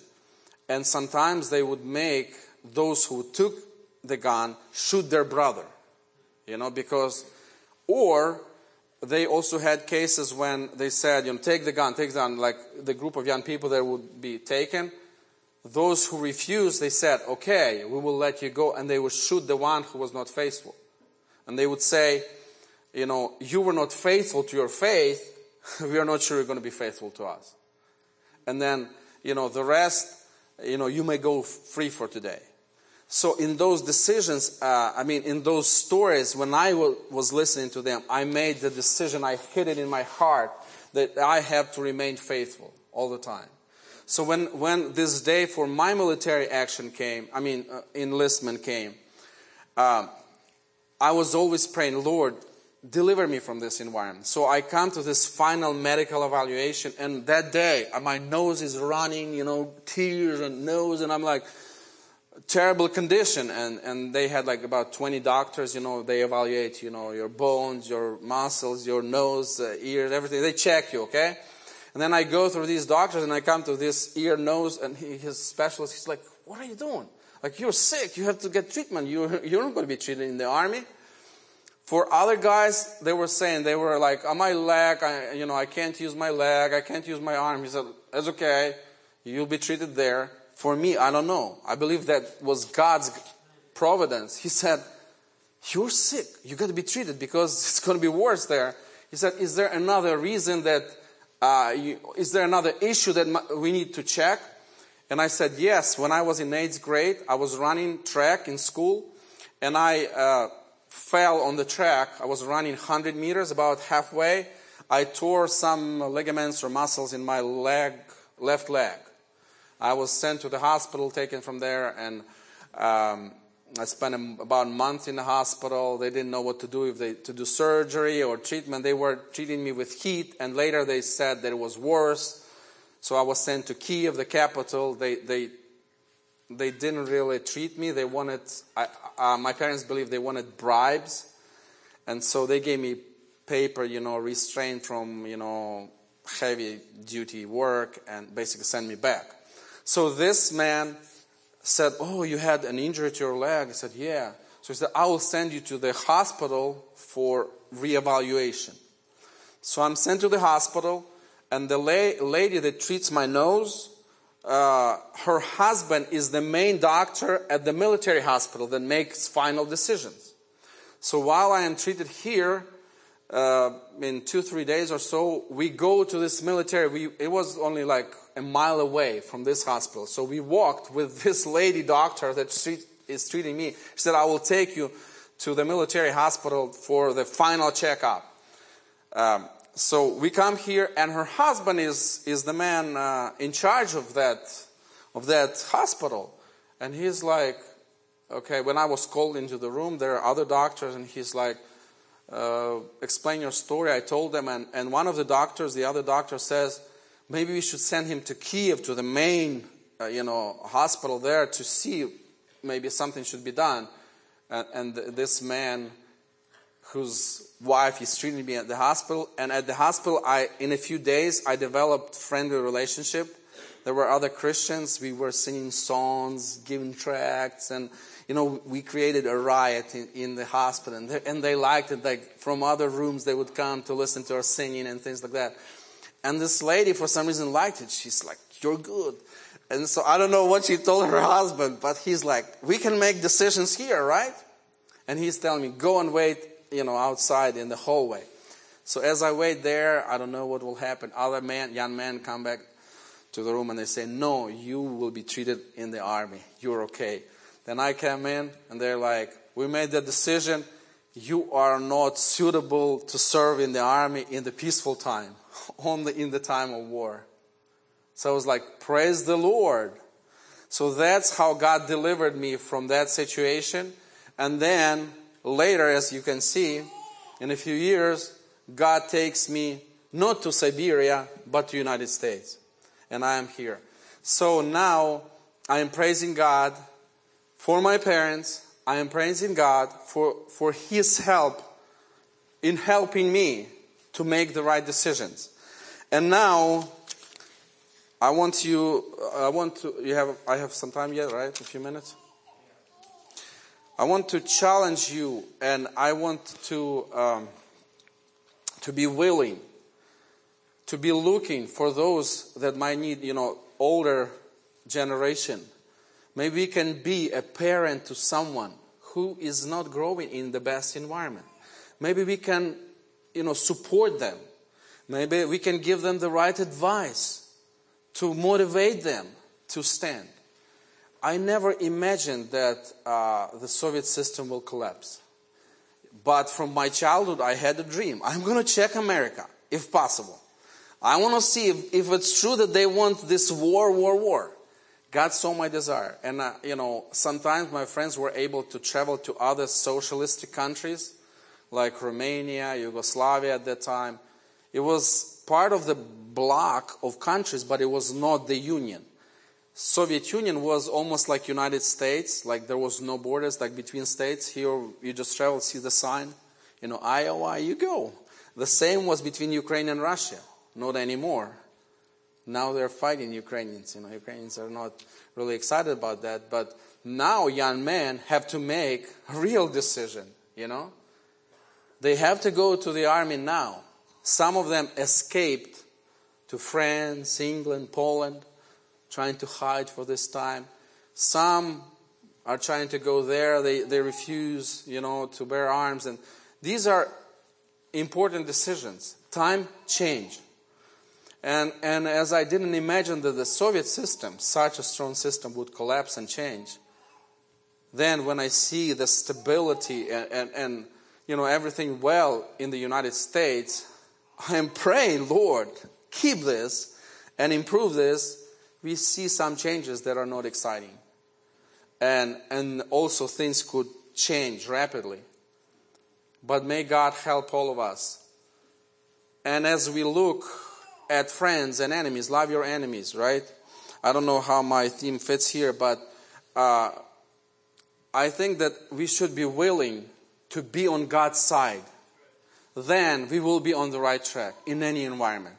And sometimes they would make those who took the gun shoot their brother. You know, because, or they also had cases when they said, you know, take the gun, take the gun, like the group of young people that would be taken those who refused, they said, okay, we will let you go. And they would shoot the one who was not faithful. And they would say, you know, you were not faithful to your faith. [laughs] we are not sure you're going to be faithful to us. And then, you know, the rest, you know, you may go free for today. So in those decisions, uh, I mean, in those stories, when I w- was listening to them, I made the decision, I hid it in my heart that I have to remain faithful all the time. So when, when this day for my military action came, I mean, uh, enlistment came, uh, I was always praying, Lord, deliver me from this environment. So I come to this final medical evaluation, and that day, uh, my nose is running, you know, tears and nose, and I'm like, terrible condition. And, and they had like about 20 doctors, you know, they evaluate, you know, your bones, your muscles, your nose, uh, ears, everything. They check you, okay? And then I go through these doctors and I come to this ear, nose, and he, his specialist. He's like, What are you doing? Like, you're sick. You have to get treatment. You're, you're not going to be treated in the army. For other guys, they were saying, they were like, on my leg, I, you know, I can't use my leg. I can't use my arm. He said, That's okay. You'll be treated there. For me, I don't know. I believe that was God's providence. He said, You're sick. You got to be treated because [laughs] it's going to be worse there. He said, Is there another reason that uh, you, is there another issue that we need to check? And I said, yes. When I was in eighth grade, I was running track in school, and I uh, fell on the track. I was running 100 meters, about halfway. I tore some ligaments or muscles in my leg, left leg. I was sent to the hospital, taken from there, and um, I spent about a month in the hospital. They didn't know what to do if they to do surgery or treatment. They were treating me with heat, and later they said that it was worse. So I was sent to Kiev, the capital. They they they didn't really treat me. They wanted I, uh, my parents believe they wanted bribes, and so they gave me paper, you know, restraint from you know heavy duty work, and basically send me back. So this man said, Oh, you had an injury to your leg? I said, Yeah. So he said, I will send you to the hospital for reevaluation. So I'm sent to the hospital, and the la- lady that treats my nose, uh, her husband is the main doctor at the military hospital that makes final decisions. So while I am treated here, uh, in two, three days or so, we go to this military. We, it was only like a mile away from this hospital. So we walked with [laughs] this lady doctor that is treating me. She said, I will take you to the military hospital for the final checkup. Um, so we come here, and her husband is, is the man uh, in charge of that, of that hospital. And he's like, okay, when I was called into the room, there are other doctors, and he's like, uh, explain your story. I told them, and, and one of the doctors, the other doctor says, maybe we should send him to Kiev, to the main, uh, you know, hospital there to see maybe something should be done. And, and this man, whose wife is treating me at the hospital, and at the hospital, I, in a few days, I developed friendly relationship. There were other Christians. We were singing songs, giving tracts, and you know, we created a riot in, in the hospital, and they, and they liked it. Like from other rooms, they would come to listen to our singing and things like that. And this lady, for some reason, liked it. She's like, "You're good." And so I don't know what she told her [laughs] husband, but he's like, "We can make decisions here, right?" And he's telling me, "Go and wait, you know, outside in the hallway." So as I wait there, I don't know what will happen. Other man, young men, come back to the room and they say, "No, you will be treated in the army. You're okay." Then I came in and they're like, we made the decision. You are not suitable to serve in the army in the peaceful time, [laughs] only in the time of war. So I was like, praise the Lord. So that's how God delivered me from that situation. And then later, as you can see, in a few years, God takes me not to Siberia, but to United States. And I am here. So now I am praising God for my parents. I am praising God for, for His help in helping me to make the right decisions. And now, I want you, uh, I want to, you have, I have some time yet, right? A few minutes? I want to challenge you and I want to, um, to be willing, to be looking for those that might need, you know, older generation Maybe we can be a parent to someone who is not growing in the best environment. Maybe we can, you know, support them. Maybe we can give them the right advice to motivate them to stand. I never imagined that uh, the Soviet system will collapse. But from my childhood, I had a dream. I'm going to check America, if possible. I want to see if, if it's true that they want this war, war, war. God saw my desire. And, uh, you know, sometimes my friends were able to travel to other socialistic countries like Romania, Yugoslavia at that time. It was part of the bloc of countries, but it was not the Union. Soviet Union was almost like United States, like there was no borders like between states. Here you just travel, see the sign, you know, Iowa, you go. The same was between Ukraine and Russia, not anymore. Now they're fighting Ukrainians. You know, Ukrainians are not really excited about that. But now young men have to make a real decision, you know. They have to go to the army now. Some of them escaped to France, England, Poland, trying to hide for this time. Some are trying to go there. They, they refuse, you know, to bear arms. And these are important decisions. Time change. And, and as I didn't imagine that the Soviet system, such a strong system, would collapse and change, then when I see the stability and, and, and you know, everything well in the United States, I am praying, Lord, keep this and improve this. We see some changes that are not exciting. And, and also things could change rapidly. But may God help all of us. And as we look at friends and enemies. Love your enemies, right? I don't know how my theme fits here, but uh, I think that we should be willing to be on God's side. Then we will be on the right track in any environment.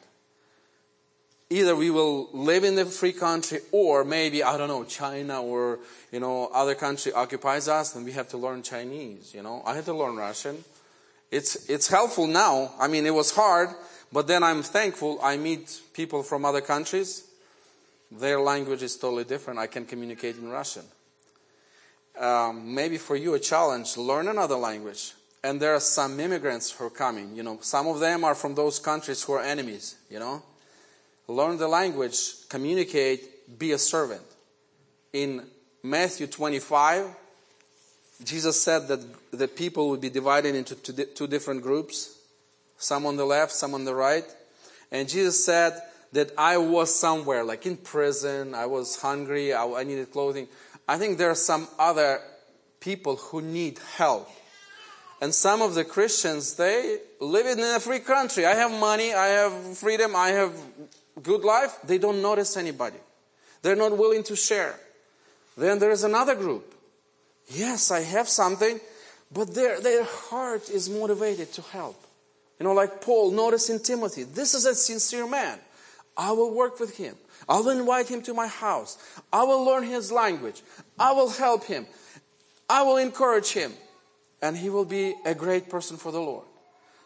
Either we will live in the free country or maybe, I don't know, China or, you know, other country occupies us and we have to learn Chinese, you know. I had to learn Russian. It's, it's helpful now. I mean, it was hard, but then I'm thankful I meet people from other countries. Their language is totally different. I can communicate in Russian. Um, maybe for you a challenge, learn another language. and there are some immigrants who are coming. You know, some of them are from those countries who are enemies, you know. Learn the language, communicate, be a servant. In Matthew 25, Jesus said that the people would be divided into two different groups, some on the left, some on the right. And Jesus said that I was somewhere, like in prison, I was hungry, I needed clothing. I think there are some other people who need help. And some of the Christians, they live in a free country. I have money, I have freedom, I have good life. They don't notice anybody. They're not willing to share. Then there is another group. Yes, I have something, but their, their heart is motivated to help. You know, like Paul, notice in Timothy, this is a sincere man. I will work with him. I will invite him to my house. I will learn his language. I will help him. I will encourage him. And he will be a great person for the Lord.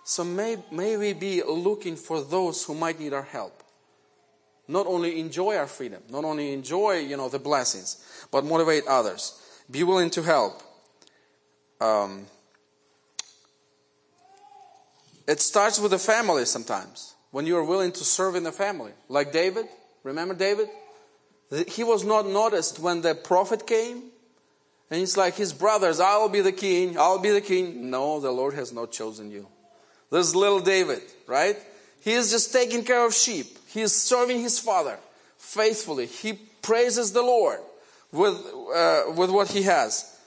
So may, may we be looking for those who might need our help. Not only enjoy our freedom, not only enjoy, you know, the blessings, but motivate others. Be willing to help. Um, it starts with the family sometimes. When you are willing to serve in the family. Like David. Remember David? He was not noticed when the prophet came. And it's like, his brothers, I'll be the king, I'll be the king. No, the Lord has not chosen you. There's little David, right? He is just taking care of sheep. He is serving his father faithfully. He praises the Lord with, uh, with what he has.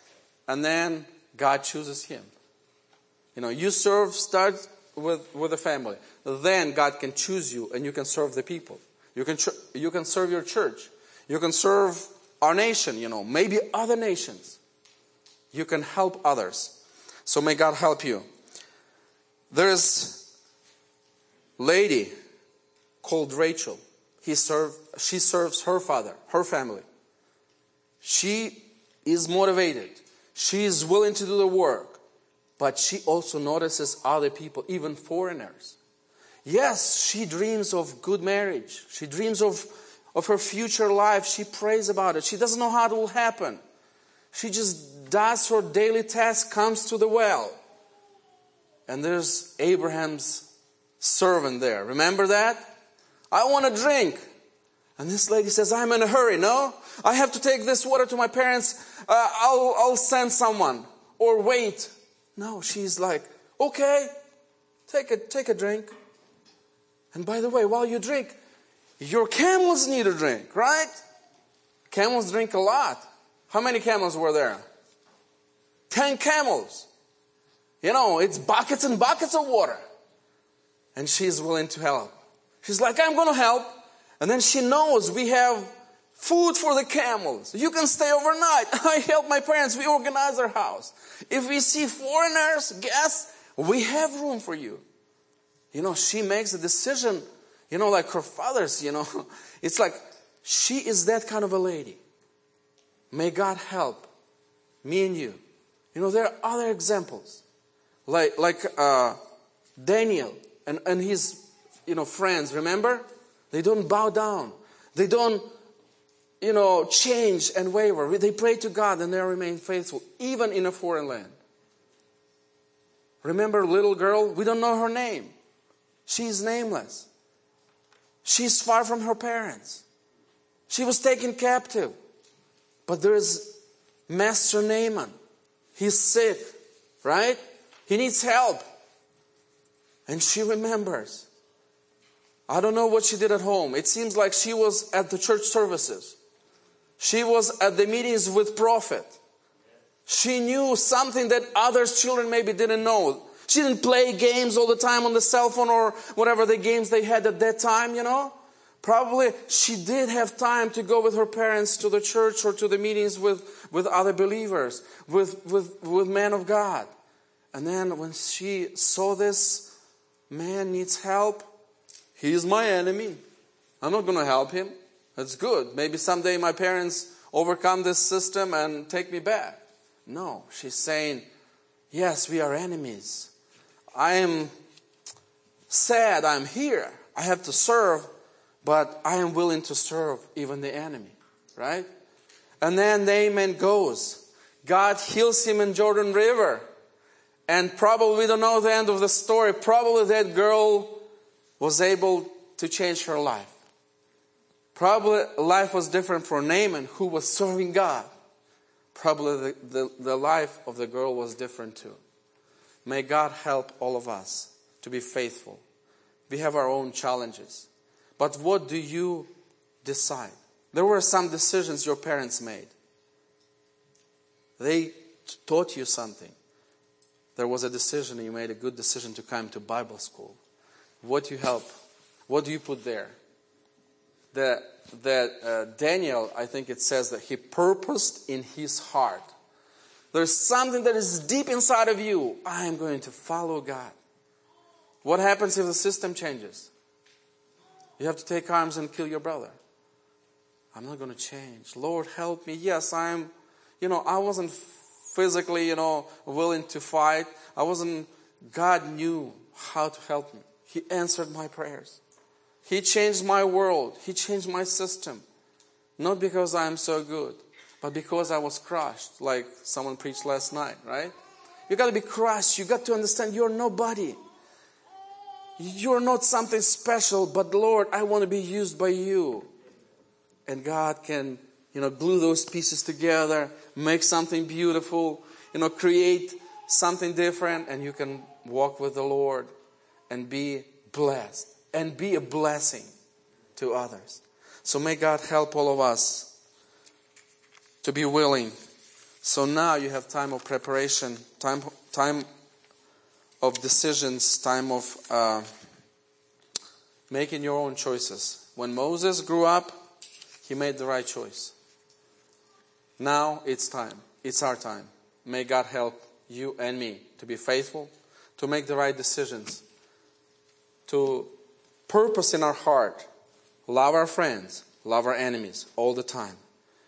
And then God chooses him. You know, you serve, start with, with the family. Then God can choose you and you can serve the people. You can, you can serve your church. You can serve our nation, you know, maybe other nations. You can help others. So may God help you. There's lady called Rachel. He she serves her father, her family. She is motivated. She is willing to do the work. But she also notices other people, even foreigners. Yes, she dreams of good marriage. She dreams of, of her future life. She prays about it. She doesn't know how it will happen. She just does her daily task, comes to the well. And there's Abraham's servant there. Remember that? I want a drink. And this lady says, I'm in a hurry. No, I have to take this water to my parents. Uh, I'll, I'll send someone. Or wait. No, she's like, okay, take a, take a drink. And by the way, while you drink, your camels need a drink, right? Camels drink a lot. How many camels were there? Ten camels. You know, it's buckets and buckets of water. And she's willing to help. She's like, I'm going to help. And then she knows we have food for the camels. You can stay overnight. [laughs] I help my parents. We organize our house. If we see foreigners, guests, we have room for you. You know, she makes a decision, you know, like her father's, you know. [laughs] It's like she is that kind of a lady. May God help me and you. You know, there are other examples. Like, like uh, Daniel and, and his, you know, friends, remember? They don't bow down. They don't, you know, change and waver. They pray to God and they remain faithful, even in a foreign land. Remember, little girl? We don't know her name. She's nameless. She's far from her parents. She was taken captive. But there is Master Naaman. He's sick, right? He needs help. And she remembers. I don't know what she did at home. It seems like she was at the church services. She was at the meetings with prophet. She knew something that others children maybe didn't know. She didn't play games all the time on the cell phone or whatever the games they had at that time, you know. Probably she did have time to go with her parents to the church or to the meetings with, with other believers, with, with, with men of God. And then when she saw this man needs help, he's my enemy. I'm not going to help him. That's good. Maybe someday my parents overcome this system and take me back. No, she's saying, yes, we are enemies. I am sad I'm here. I have to serve, but I am willing to serve even the enemy, right? And then Naaman goes. God heals him in Jordan River. And probably we don't know the end of the story. Probably that girl was able to change her life. Probably life was different for Naaman, who was serving God. Probably the, the, the life of the girl was different too. May God help all of us to be faithful. We have our own challenges. But what do you decide? There were some decisions your parents made. They taught you something. There was a decision, you made a good decision to come to Bible school. What you help? What do you put there? That, that uh, Daniel, I think it says that he purposed in his heart. There's something that is deep inside of you. I am going to follow God. What happens if the system changes? You have to take arms and kill your brother. I'm not going to change. Lord, help me. Yes, I'm, you know, I wasn't physically, you know, willing to fight. I wasn't, God knew how to help me. He answered my prayers. He changed my world. He changed my system. Not because I am so good, but because I was crushed, like someone preached last night, right? You got to be crushed. You got to understand you're nobody. You're not something special, but Lord, I want to be used by you. And God can, you know, glue those pieces together, make something beautiful, you know, create something different, and you can walk with the Lord and be blessed and be a blessing to others. So may God help all of us to be willing. So now you have time of preparation, time, time of decisions, time of uh, making your own choices. When Moses grew up, he made the right choice. Now it's time. It's our time. May God help you and me to be faithful, to make the right decisions, to purpose in our heart, love our friends, love our enemies all the time,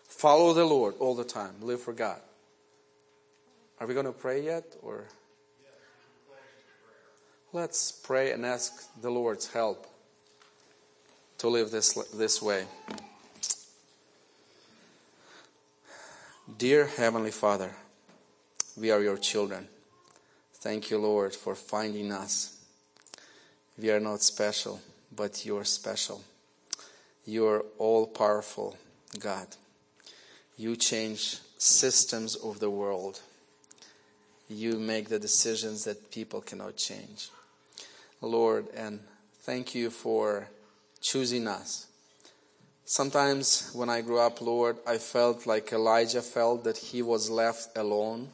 follow the Lord all the time, live for God. Are we going to pray yet or? Let's pray and ask the Lord's help to live this, this way. Dear Heavenly Father, we are your children. Thank you, Lord, for finding us. We are not special, but you are special. You are all powerful, God. You change systems of the world. You make the decisions that people cannot change. Lord, and thank you for choosing us. Sometimes when I grew up, Lord, I felt like Elijah felt that he was left alone,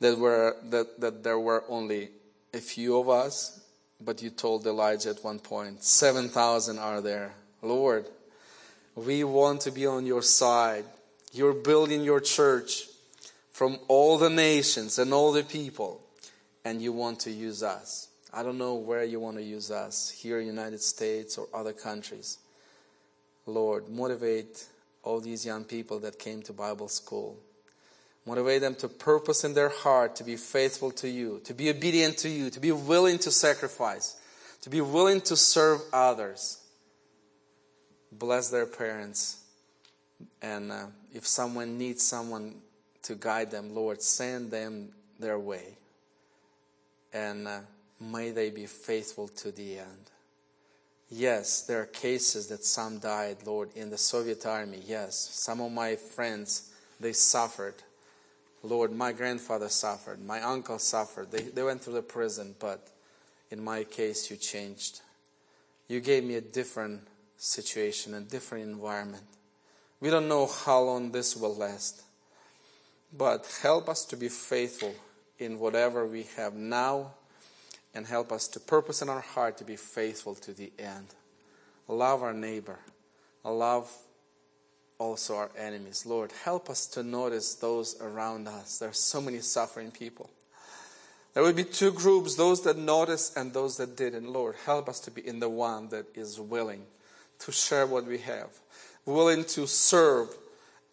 that, were, that, that there were only a few of us, but you told Elijah at one point, 7,000 are there. Lord, we want to be on your side. You're building your church from all the nations and all the people, and you want to use us. I don't know where you want to use us, here in United States or other countries. Lord, motivate all these young people that came to Bible school. Motivate them to purpose in their heart to be faithful to you, to be obedient to you, to be willing to sacrifice, to be willing to serve others. Bless their parents. And uh, if someone needs someone to guide them, Lord, send them their way. And uh, may they be faithful to the end. Yes, there are cases that some died, Lord, in the Soviet army. Yes, some of my friends, they suffered. Lord, my grandfather suffered. My uncle suffered. They, they went through the prison, but in my case, you changed. You gave me a different situation, a different environment. We don't know how long this will last, but help us to be faithful in whatever we have now and help us to purpose in our heart to be faithful to the end. Love our neighbor. Love also our enemies. Lord, help us to notice those around us. There are so many suffering people. There will be two groups, those that notice and those that didn't. Lord, help us to be in the one that is willing to share what we have, willing to serve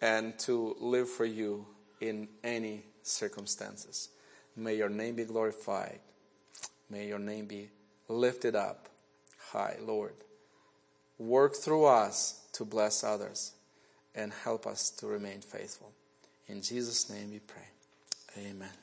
and to live for you in any circumstances. May your name be glorified. May your name be lifted up high, Lord. Work through us to bless others and help us to remain faithful. In Jesus' name we pray. Amen.